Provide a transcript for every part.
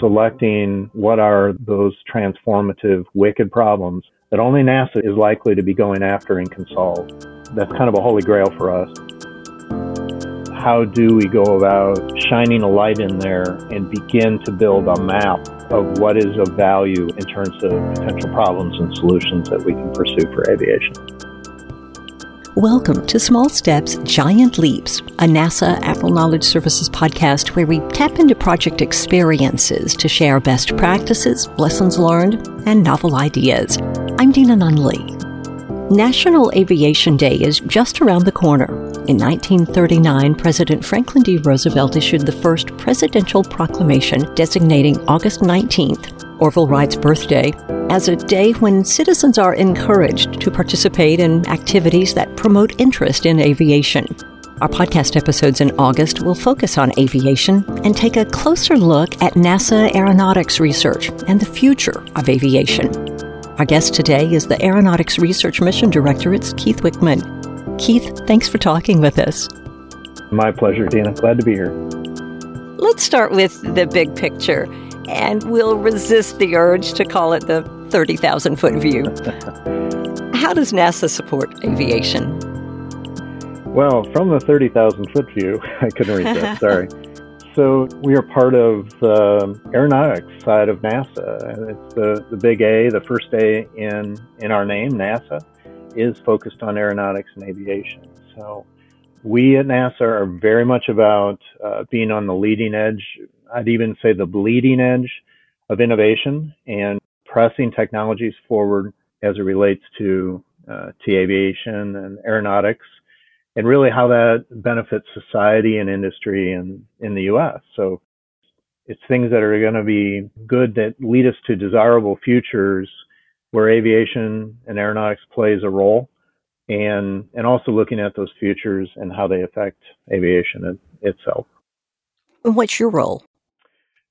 selecting what are those transformative, wicked problems that only NASA is likely to be going after and can solve. That's kind of a holy grail for us. How do we go about shining a light in there and begin to build a map of what is of value in terms of potential problems and solutions that we can pursue for aviation? Welcome to Small Steps, Giant Leaps, a NASA APPEL Knowledge Services podcast where we tap into project experiences to share best practices, lessons learned, and novel ideas. I'm Deana Nunley. National Aviation Day is just around the corner. In 1939, President Franklin D. Roosevelt issued the first presidential proclamation designating August 19th Orville Wright's birthday as a day when citizens are encouraged to participate in activities that promote interest in aviation. Our podcast episodes in August will focus on aviation and take a closer look at NASA aeronautics research and the future of aviation. Our guest today is the Aeronautics Research Mission Directorate's Keith Wichman. Keith, thanks for talking with us. My pleasure, Dana. Glad to be here. Let's start with the big picture and we'll resist the urge to call it the 30,000 foot view. How does NASA support aviation? Well, from the 30,000 foot view, I couldn't read that, sorry. So we are part of the aeronautics side of NASA. It's the, the big A, the first A in, in our name, NASA, is focused on aeronautics and aviation. So we at NASA are very much about uh, being on the leading edge, I'd even say the bleeding edge of innovation and pressing technologies forward as it relates to uh, to aviation and aeronautics, and really how that benefits society and industry in in the U.S. So it's things that are going to be good that lead us to desirable futures where aviation and aeronautics plays a role, and and also looking at those futures and how they affect aviation it, itself. What's your role?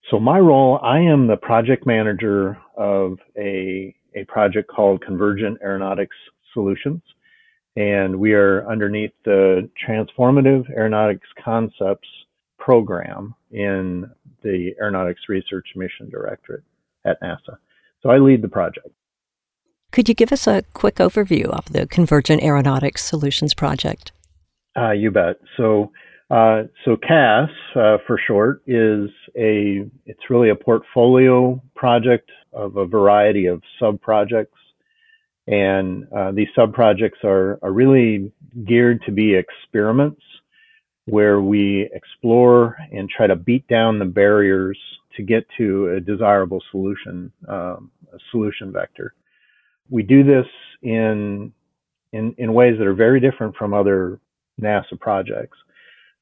So my role, I am the project manager of a, a project called Convergent Aeronautics Solutions. And we are underneath the Transformative Aeronautics Concepts program in the Aeronautics Research Mission Directorate at NASA. So I lead the project. Could you give us a quick overview of the Convergent Aeronautics Solutions project? Uh, you bet. So uh, so CAS, uh, for short, is a, it's really a portfolio project of a variety of sub-projects. And uh, these sub-projects are, are really geared to be experiments where we explore and try to beat down the barriers to get to a desirable solution, um, a solution vector. We do this in, in, in ways that are very different from other NASA projects.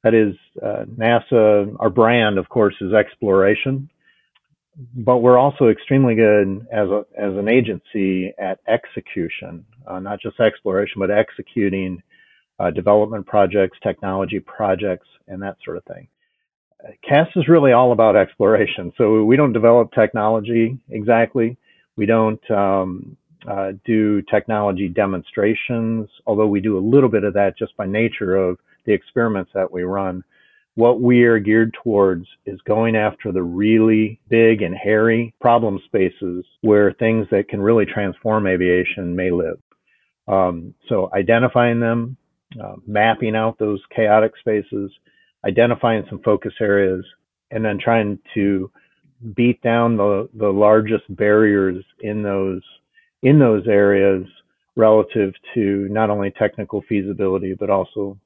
That is, uh, NASA, our brand, of course, is exploration, but we're also extremely good as a, as an agency at execution, uh, not just exploration, but executing uh, development projects, technology projects, and that sort of thing. CAS is really all about exploration. So we don't develop technology exactly. We don't um, uh, do technology demonstrations, although we do a little bit of that just by nature of the experiments that we run, what we are geared towards is going after the really big and hairy problem spaces where things that can really transform aviation may live. Um, so identifying them, uh, mapping out those chaotic spaces, identifying some focus areas, and then trying to beat down the, the largest barriers in those in those areas relative to not only technical feasibility but also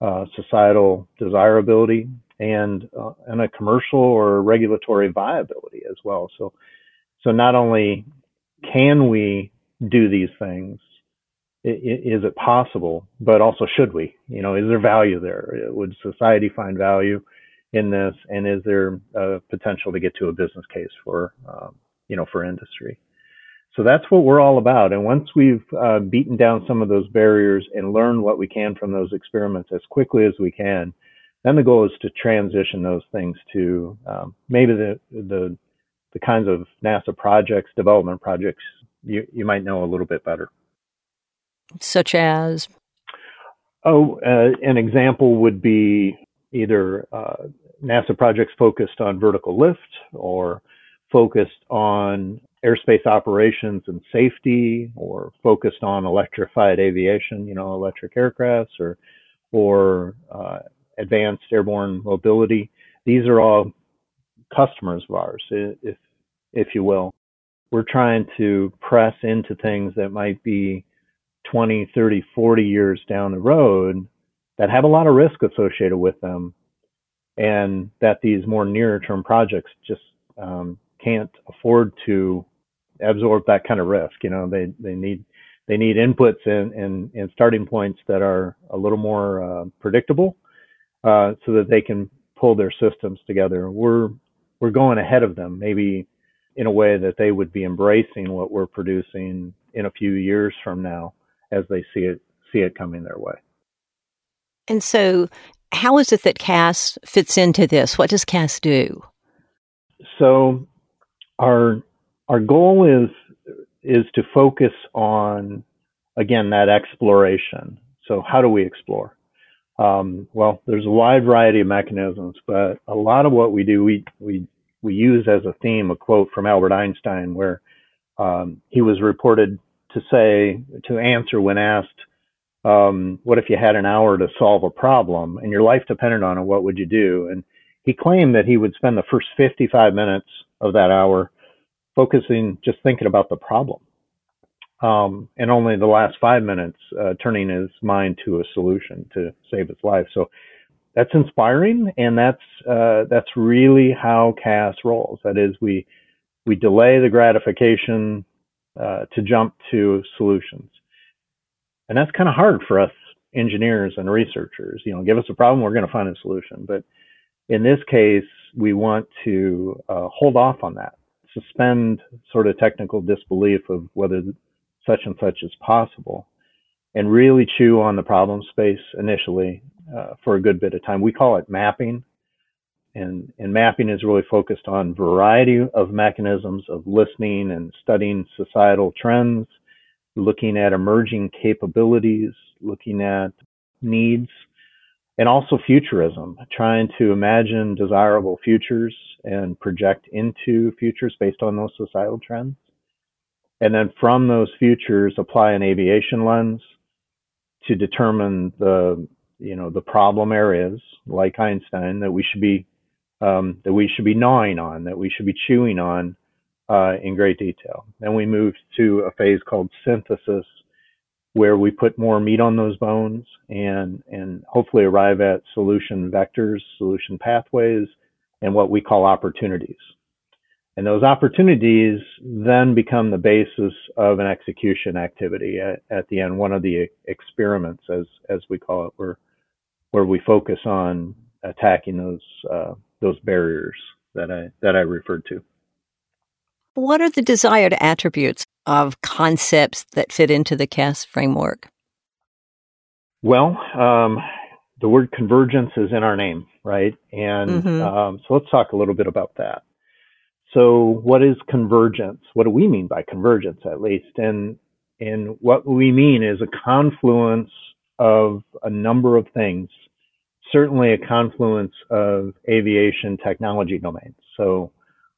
uh, societal desirability and uh, and a commercial or regulatory viability as well. So so not only can we do these things, is it possible, but also should we? You know, is there value there? Would society find value in this, and is there a potential to get to a business case for um, you know for industry? So that's what we're all about. And once we've uh, beaten down some of those barriers and learned what we can from those experiments as quickly as we can, then the goal is to transition those things to um, maybe the, the the kinds of NASA projects, development projects you, you might know a little bit better. Such as? Oh, uh, an example would be either uh, NASA projects focused on vertical lift or focused on airspace operations and safety or focused on electrified aviation, you know, electric aircrafts or, or uh, advanced airborne mobility. These are all customers of ours, if, if you will. We're trying to press into things that might be 20, 30, 40 years down the road that have a lot of risk associated with them and that these more near term projects just um, can't afford to absorb that kind of risk. You know, they, they need, they need inputs and, and, and starting points that are a little more uh, predictable uh, so that they can pull their systems together. We're, we're going ahead of them, maybe in a way that they would be embracing what we're producing in a few years from now as they see it see it coming their way. And so, how is it that CAS fits into this? What does CAS do? So, our our goal is is to focus on again that exploration. So, how do we explore? Um, well, there's a wide variety of mechanisms, but a lot of what we do, we we we use as a theme a quote from Albert Einstein, where um, he was reported to say to answer when asked, um, "What if you had an hour to solve a problem and your life depended on it? What would you do?" And he claimed that he would spend the first 55 minutes of that hour focusing, just thinking about the problem, um, and only the last five minutes uh, turning his mind to a solution to save his life. So that's inspiring, and that's uh, that's really how CAS rolls. That is, we we delay the gratification uh, to jump to solutions. And that's kind of hard for us engineers and researchers. You know, give us a problem, we're going to find a solution. But in this case, we want to uh, hold off on that, suspend sort of technical disbelief of whether such and such is possible, and really chew on the problem space initially uh, for a good bit of time. We call it mapping and, and mapping is really focused on variety of mechanisms of listening and studying societal trends, looking at emerging capabilities, looking at needs, and also futurism, trying to imagine desirable futures and project into futures based on those societal trends. And then from those futures, apply an aviation lens to determine the, you know, the problem areas like Einstein that we should be um, that we should be gnawing on, that we should be chewing on uh, in great detail. Then we moved to a phase called synthesis, where we put more meat on those bones and and hopefully arrive at solution vectors, solution pathways, and what we call opportunities. And those opportunities then become the basis of an execution activity at, at the end, one of the experiments, as as we call it, where where we focus on attacking those uh, those barriers that I that I referred to. What are the desired attributes of concepts that fit into the CAS framework? Well, um, the word convergence is in our name, right? And mm-hmm. um, so let's talk a little bit about that. So, what is convergence? What do we mean by convergence, at least? And and what we mean is a confluence of a number of things certainly a confluence of aviation technology domains. So,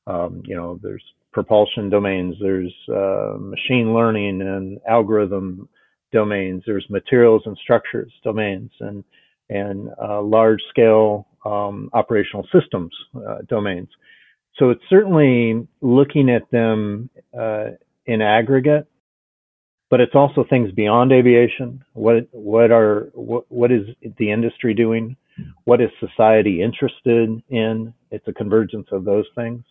um, you know, there's propulsion domains, there's uh, machine learning and algorithm domains, there's materials and structures domains, and and uh, large scale um, operational systems uh, domains. So it's certainly looking at them uh, in aggregate, but it's also things beyond aviation. What what are what, what is the industry doing? What is society interested in? It's a convergence of those things.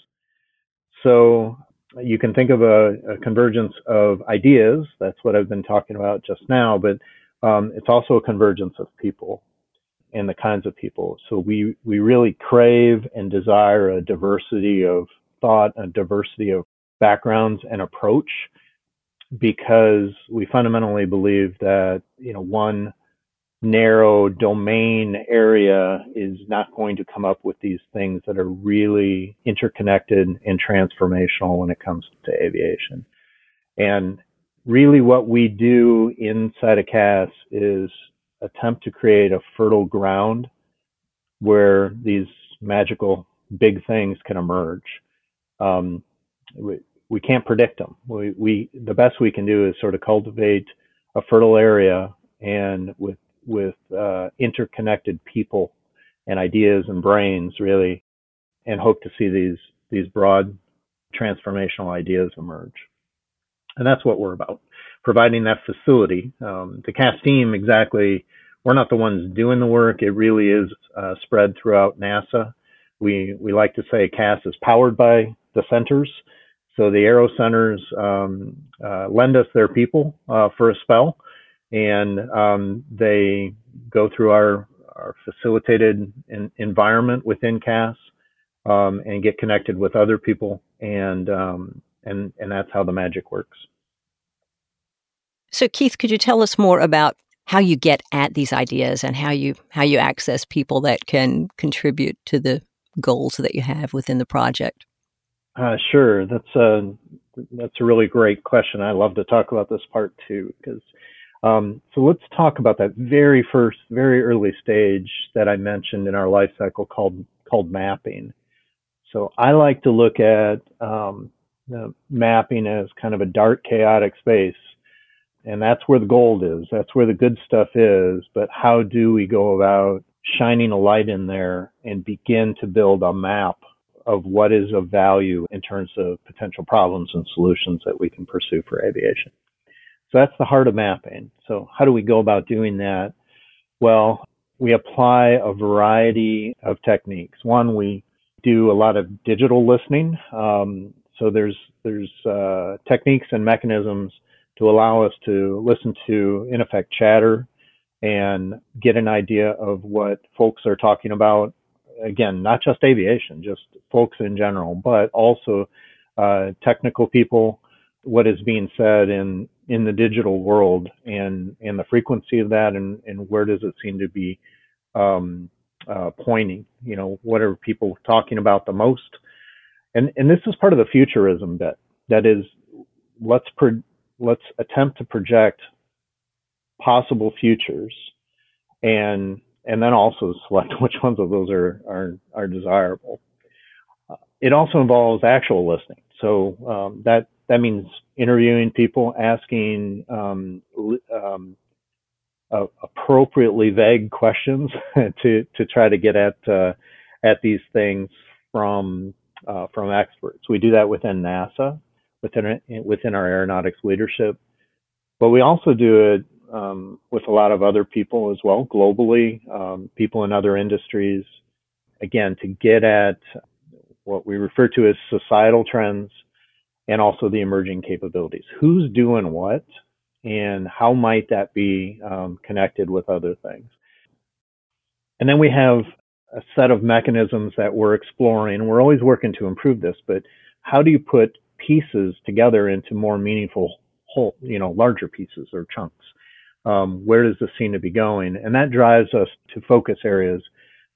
So you can think of a, a convergence of ideas. That's what I've been talking about just now, but um, it's also a convergence of people and the kinds of people. So we, we really crave and desire a diversity of thought, a diversity of backgrounds and approach because we fundamentally believe that, you know, one narrow domain area is not going to come up with these things that are really interconnected and transformational when it comes to aviation. And really what we do inside of CAS is attempt to create a fertile ground where these magical big things can emerge. Um, we, we can't predict them. We, we the best we can do is sort of cultivate a fertile area and with with uh, interconnected people and ideas and brains really, and hope to see these these broad transformational ideas emerge. And that's what we're about, providing that facility. Um, the CAS team exactly, we're not the ones doing the work. It really is uh, spread throughout NASA. We we like to say CAS is powered by the centers. So the Aero Centers um, uh, lend us their people uh, for a spell, and um, they go through our, our facilitated in, environment within CAS um, and get connected with other people, and um, and and that's how the magic works. So, Keith, could you tell us more about how you get at these ideas and how you how you access people that can contribute to the goals that you have within the project? Uh, sure, that's a that's a really great question. I love to talk about this part too because. Um, so let's talk about that very first, very early stage that I mentioned in our life cycle called called mapping. So I like to look at um, mapping as kind of a dark, chaotic space, and that's where the gold is. That's where the good stuff is. But how do we go about shining a light in there and begin to build a map of what is of value in terms of potential problems and solutions that we can pursue for aviation. So that's the heart of mapping. So how do we go about doing that? Well, we apply a variety of techniques. One, we do a lot of digital listening. Um, so there's there's uh, techniques and mechanisms to allow us to listen to, in effect, chatter and get an idea of what folks are talking about again, not just aviation, just folks in general, but also uh, technical people, what is being said in in the digital world, and and the frequency of that, and and where does it seem to be um, uh, pointing? You know, what are people talking about the most? And and this is part of the futurism bit. That is, let's pro- let's attempt to project possible futures and and then also select which ones of those are are, are desirable. Uh, it also involves actual listening, so um, that that means interviewing people, asking um, um, uh, appropriately vague questions to to try to get at uh, at these things from uh, from experts. We do that within NASA, within within our aeronautics leadership, but we also do it um, with a lot of other people as well, globally, um, people in other industries, again, to get at what we refer to as societal trends and also the emerging capabilities. Who's doing what and how might that be um, connected with other things? And then we have a set of mechanisms that we're exploring. We're always working to improve this, but how do you put pieces together into more meaningful whole, you know, larger pieces or chunks? um, where does this seem to be going? And that drives us to focus areas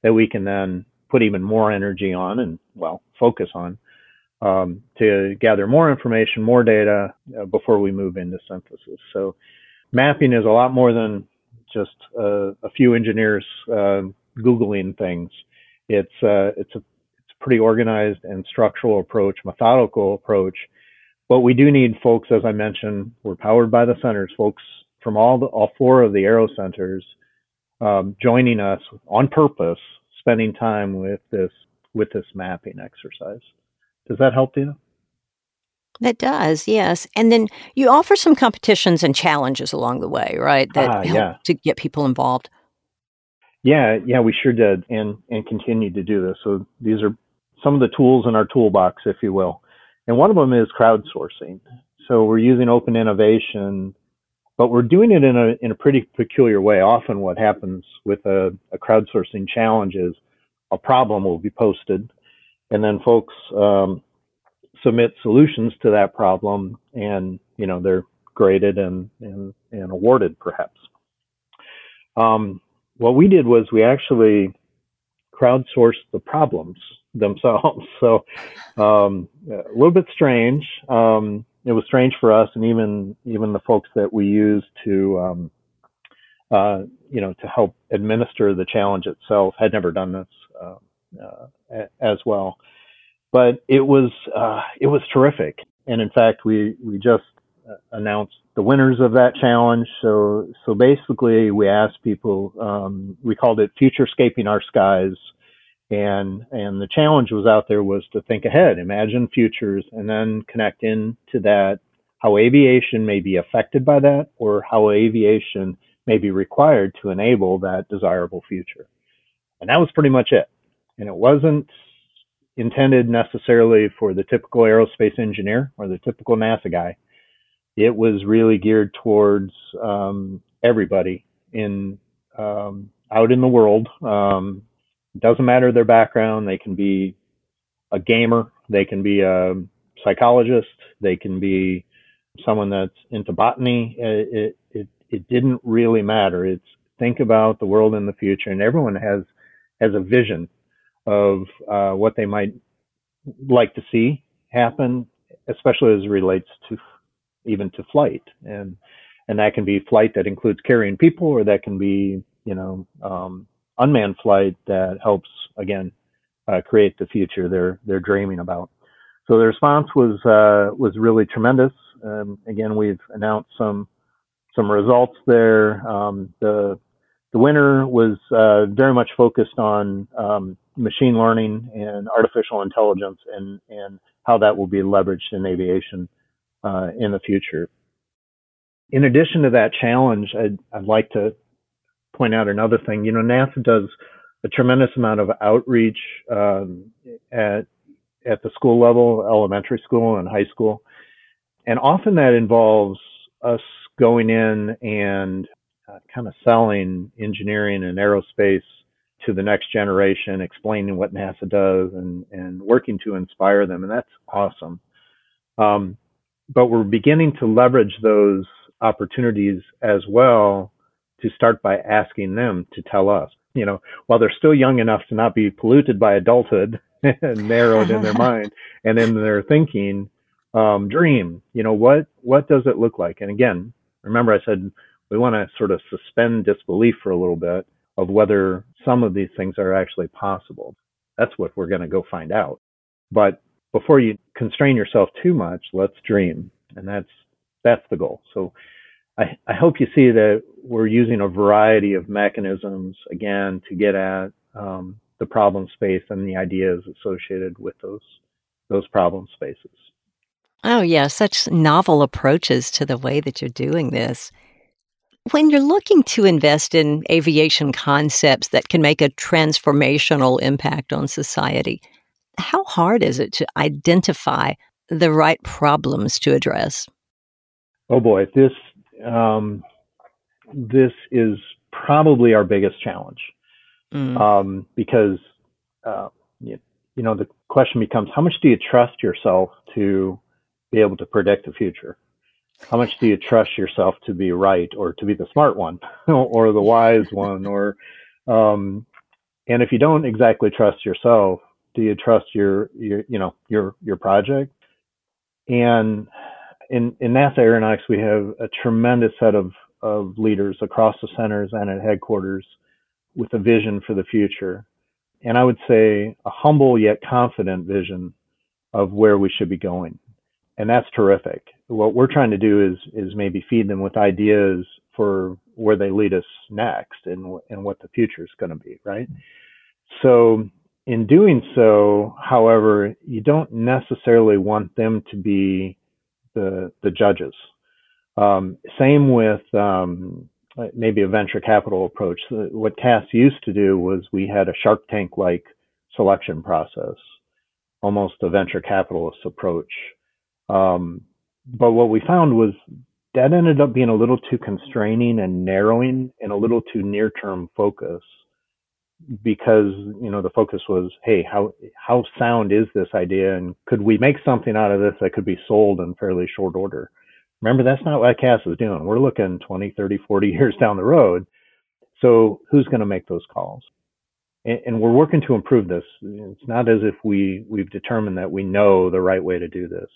that we can then put even more energy on and, well, focus on um, to gather more information, more data uh, before we move into synthesis. So mapping is a lot more than just uh, a few engineers uh, Googling things. It's, uh, it's, a, it's a pretty organized and structural approach, methodical approach. But we do need folks, as I mentioned, we're powered by the centers, folks from all the, all four of the aero centers um, joining us on purpose, spending time with this with this mapping exercise. Does that help you? That does, yes. And then you offer some competitions and challenges along the way, right? That ah, help yeah. to get people involved. Yeah, yeah, we sure did, and and continue to do this. So these are some of the tools in our toolbox, if you will, and one of them is crowdsourcing. So we're using open innovation but we're doing it in a in a pretty peculiar way. Often, what happens with a, a crowdsourcing challenge is a problem will be posted, and then folks um, submit solutions to that problem, and you know they're graded and and, and awarded perhaps. Um, what we did was we actually crowdsourced the problems themselves. So um, a little bit strange. Um, it was strange for us and even even the folks that we used to um, uh, you know to help administer the challenge itself had never done this uh, as well. but it was uh, it was terrific. And in fact, we we just uh, announced the winners of that challenge. So so basically, we asked people. Um, we called it Futurescaping Our Skies, and and the challenge was out there was to think ahead, imagine futures, and then connect into that how aviation may be affected by that, or how aviation may be required to enable that desirable future. And that was pretty much it. And it wasn't intended necessarily for the typical aerospace engineer or the typical NASA guy. It was really geared towards um, everybody in um, out in the world. Um, doesn't matter their background. They can be a gamer. They can be a psychologist. They can be someone that's into botany. It, it, it didn't really matter. It's think about the world in the future, and everyone has has a vision of uh, what they might like to see happen, especially as it relates to even to flight, and and that can be flight that includes carrying people, or that can be you know um, unmanned flight that helps again uh, create the future they're they're dreaming about. So the response was uh, was really tremendous. Um, again, we've announced some some results there. Um, the the winner was uh, very much focused on um, machine learning and artificial intelligence and, and how that will be leveraged in aviation uh, in the future. In addition to that challenge, I'd, I'd like to point out another thing. You know, NASA does a tremendous amount of outreach um, at at the school level, elementary school and high school, and often that involves us going in and uh, kind of selling engineering and aerospace to the next generation, explaining what NASA does and, and working to inspire them. And that's awesome. Um, but we're beginning to leverage those opportunities as well to start by asking them to tell us. You know, while they're still young enough to not be polluted by adulthood and narrowed in their mind and in their thinking, um, dream. You know, what what does it look like? And again, remember I said we want to sort of suspend disbelief for a little bit of whether some of these things are actually possible. That's what we're going to go find out. But before you constrain yourself too much, let's dream. And that's that's the goal. So I, I hope you see that we're using a variety of mechanisms again to get at um, the problem space and the ideas associated with those those problem spaces. Oh yeah, such novel approaches to the way that you're doing this. When you're looking to invest in aviation concepts that can make a transformational impact on society, how hard is it to identify the right problems to address? Oh boy, this um, this is probably our biggest challenge mm. um, because uh, you, you know the question becomes how much do you trust yourself to be able to predict the future? How much do you trust yourself to be right or to be the smart one or the wise one or um, and if you don't exactly trust yourself do you trust your your you know your your project? And in in NASA Aeronautics we have a tremendous set of of leaders across the centers and at headquarters with a vision for the future. And I would say a humble yet confident vision of where we should be going. And that's terrific. What we're trying to do is is maybe feed them with ideas for where they lead us next and and what the future is going to be, right? So in doing so, however, you don't necessarily want them to be the the judges. Um, same with um, maybe a venture capital approach. What CAS used to do was we had a Shark Tank like selection process, almost a venture capitalist approach um, but what we found was that ended up being a little too constraining and narrowing and a little too near term focus because you know the focus was hey how how sound is this idea? And could we make something out of this that could be sold in fairly short order? Remember that's not what CAS is doing. We're looking 20 30 40 years down the road. So who's going to make those calls? And, and we're working to improve this. It's not as if we we've determined that we know the right way to do this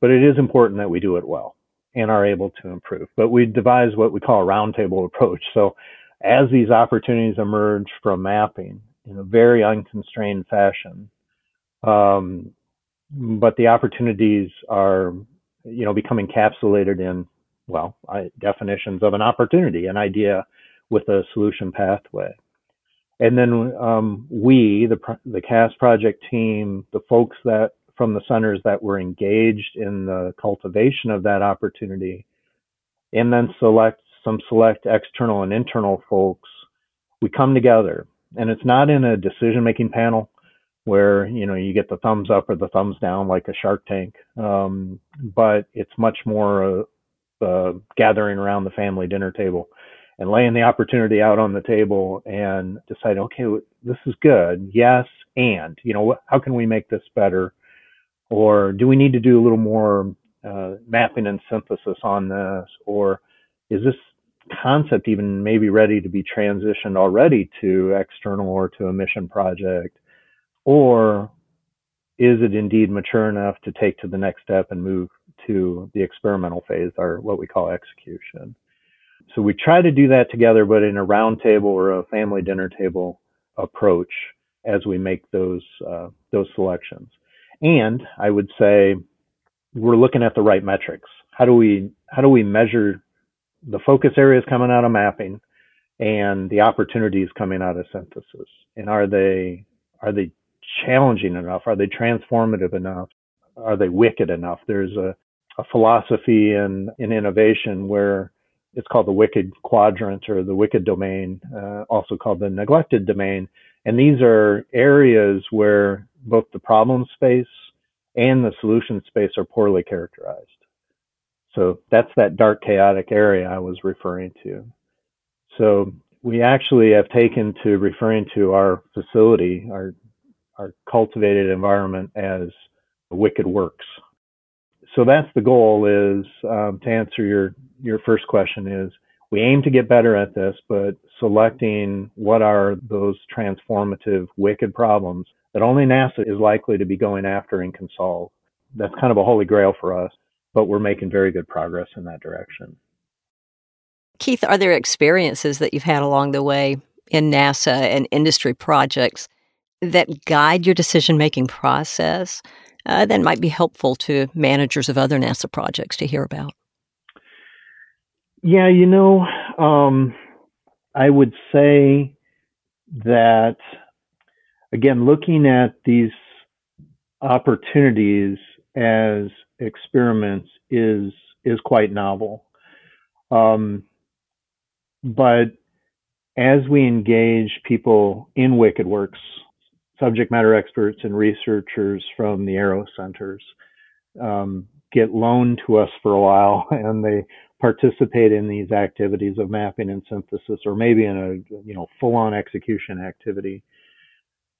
but it is important that we do it well and are able to improve. But we devise what we call a roundtable approach. So as these opportunities emerge from mapping in a very unconstrained fashion, Um, but the opportunities are, you know, become encapsulated in, well, I, definitions of an opportunity, an idea with a solution pathway. And then um, we, the the CAS project team, the folks that from the centers that were engaged in the cultivation of that opportunity, and then select some select external and internal folks. We come together, and it's not in a decision making panel where you know you get the thumbs up or the thumbs down like a Shark Tank, um, but it's much more uh, gathering around the family dinner table and laying the opportunity out on the table and deciding, okay, this is good. Yes. And, you know, how can we make this better? Or do we need to do a little more uh, mapping and synthesis on this? Or is this concept even maybe ready to be transitioned already to external or to a mission project? Or is it indeed mature enough to take to the next step and move to the experimental phase or what we call execution? So we try to do that together, but in a roundtable or a family dinner table approach as we make those uh, those selections. And I would say we're looking at the right metrics. How do we how do we measure the focus areas coming out of mapping and the opportunities coming out of synthesis? And are they are they challenging enough? Are they transformative enough? Are they wicked enough? There's a, a philosophy in, in innovation where it's called the wicked quadrant or the wicked domain, uh, also called the neglected domain. And these are areas where both the problem space and the solution space are poorly characterized. So that's that dark chaotic area I was referring to. So we actually have taken to referring to our facility, our our cultivated environment as wicked works. So that's the goal is um, to answer your your first question is we aim to get better at this, but selecting what are those transformative, wicked problems that only NASA is likely to be going after and can solve. That's kind of a holy grail for us, but we're making very good progress in that direction. Keith, are there experiences that you've had along the way in NASA and industry projects that guide your decision making process uh, that might be helpful to managers of other NASA projects to hear about? Yeah, you know, um, I would say that again, looking at these opportunities as experiments is is quite novel. Um, but as we engage people in Wicked Works, subject matter experts and researchers from the Aero centers um, get loaned to us for a while, and they participate in these activities of mapping and synthesis, or maybe in a you know full-on execution activity,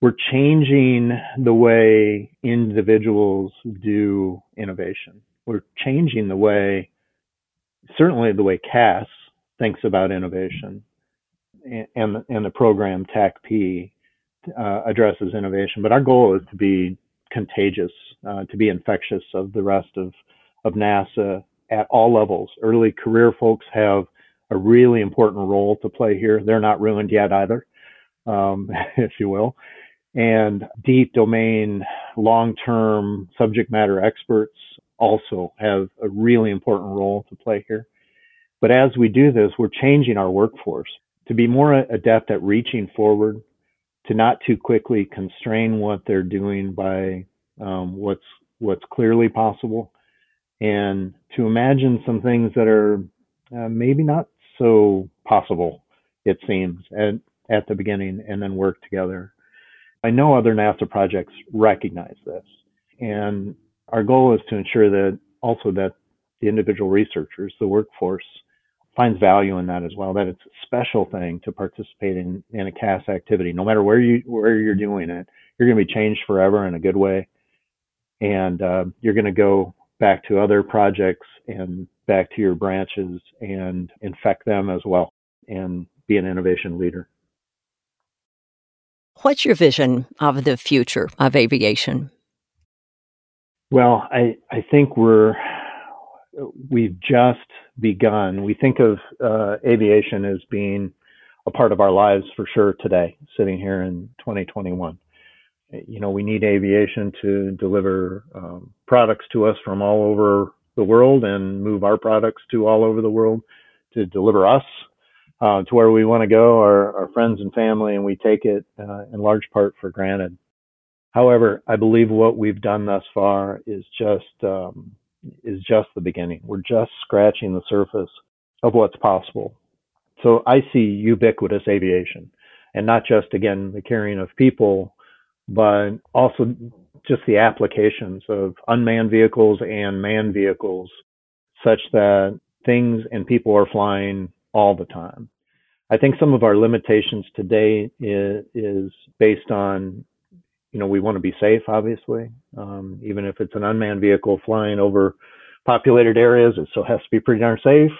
we're changing the way individuals do innovation. We're changing the way, certainly the way CAS thinks about innovation, and and the program TACP uh, addresses innovation. But our goal is to be contagious, uh, to be infectious of the rest of of NASA at all levels. Early career folks have a really important role to play here. They're not ruined yet either, um, if you will. And deep domain, long term subject matter experts also have a really important role to play here. But as we do this, we're changing our workforce to be more adept at reaching forward, to not too quickly constrain what they're doing by um, what's what's clearly possible, and to imagine some things that are uh, maybe not so possible, it seems, at, at the beginning and then work together. I know other NASA projects recognize this. And our goal is to ensure that also that the individual researchers, the workforce, finds value in that as well. That it's a special thing to participate in, in a CAS activity, no matter where you where you're doing it. You're going to be changed forever in a good way, and uh, you're going to go back to other projects and back to your branches and infect them as well and be an innovation leader. What's your vision of the future of aviation? Well, I, I think we're we've just begun. We think of uh, aviation as being a part of our lives for sure today, sitting here in 2021. you know, we need aviation to deliver um, products to us from all over the world and move our products to all over the world to deliver us uh, to where we want to go, our, our, friends and family, and we take it uh, in large part for granted. However, I believe what we've done thus far is just um, is just the beginning. We're just scratching the surface of what's possible. So I see ubiquitous aviation, and not just again the carrying of people, but also just the applications of unmanned vehicles and manned vehicles, such that things and people are flying all the time. I think some of our limitations today is, is based on, you know, we want to be safe, obviously. Um, even if it's an unmanned vehicle flying over populated areas, it still has to be pretty darn safe.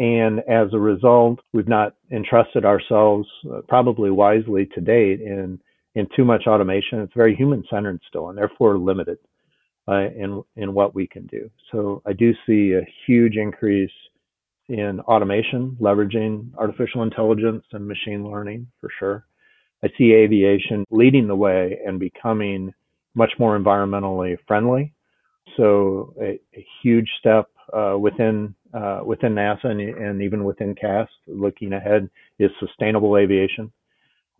And as a result, we've not entrusted ourselves, uh, probably wisely to date, in in too much automation. It's very human centered still, and therefore limited uh, in in what we can do. So I do see a huge increase in automation, leveraging artificial intelligence and machine learning for sure. I see aviation leading the way and becoming much more environmentally friendly. So a, a huge step uh, within uh, within NASA and, and, even within CAS, looking ahead, is sustainable aviation.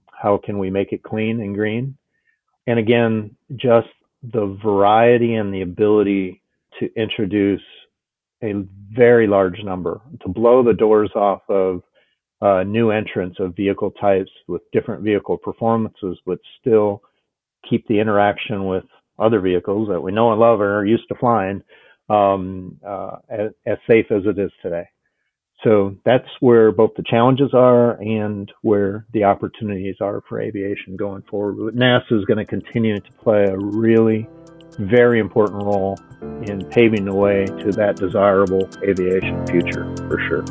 How can we make it clean and green? And again, just the variety and the ability to introduce a very large number to blow the doors off of uh, new entrants of vehicle types with different vehicle performances, but still keep the interaction with other vehicles that we know and love and are used to flying um, uh, as, as safe as it is today. So that's where both the challenges are and where the opportunities are for aviation going forward. NASA is going to continue to play a really very important role in paving the way to that desirable aviation future for sure.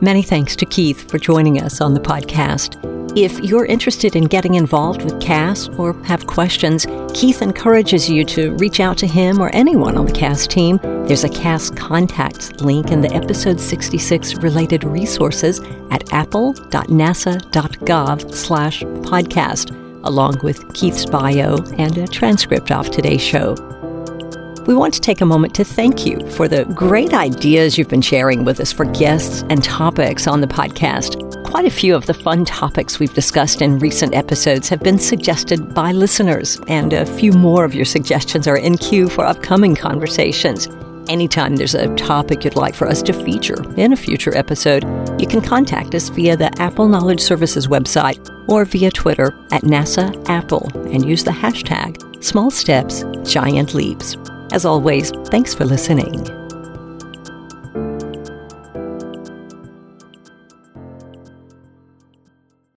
Many thanks to Keith for joining us on the podcast. If you're interested in getting involved with CAS or have questions, Keith encourages you to reach out to him or anyone on the CAS team. There's a CAS contacts link in the episode 66 related resources at appel.nasa.gov slash podcast along with Keith's bio and a transcript of today's show. We want to take a moment to thank you for the great ideas you've been sharing with us for guests and topics on the podcast. Quite a few of the fun topics we've discussed in recent episodes have been suggested by listeners, and a few more of your suggestions are in queue for upcoming conversations. Anytime there's a topic you'd like for us to feature in a future episode, you can contact us via the APPEL Knowledge Services website or via Twitter at NASA APPEL and use the hashtag Small Steps, Giant Leaps. As always, thanks for listening.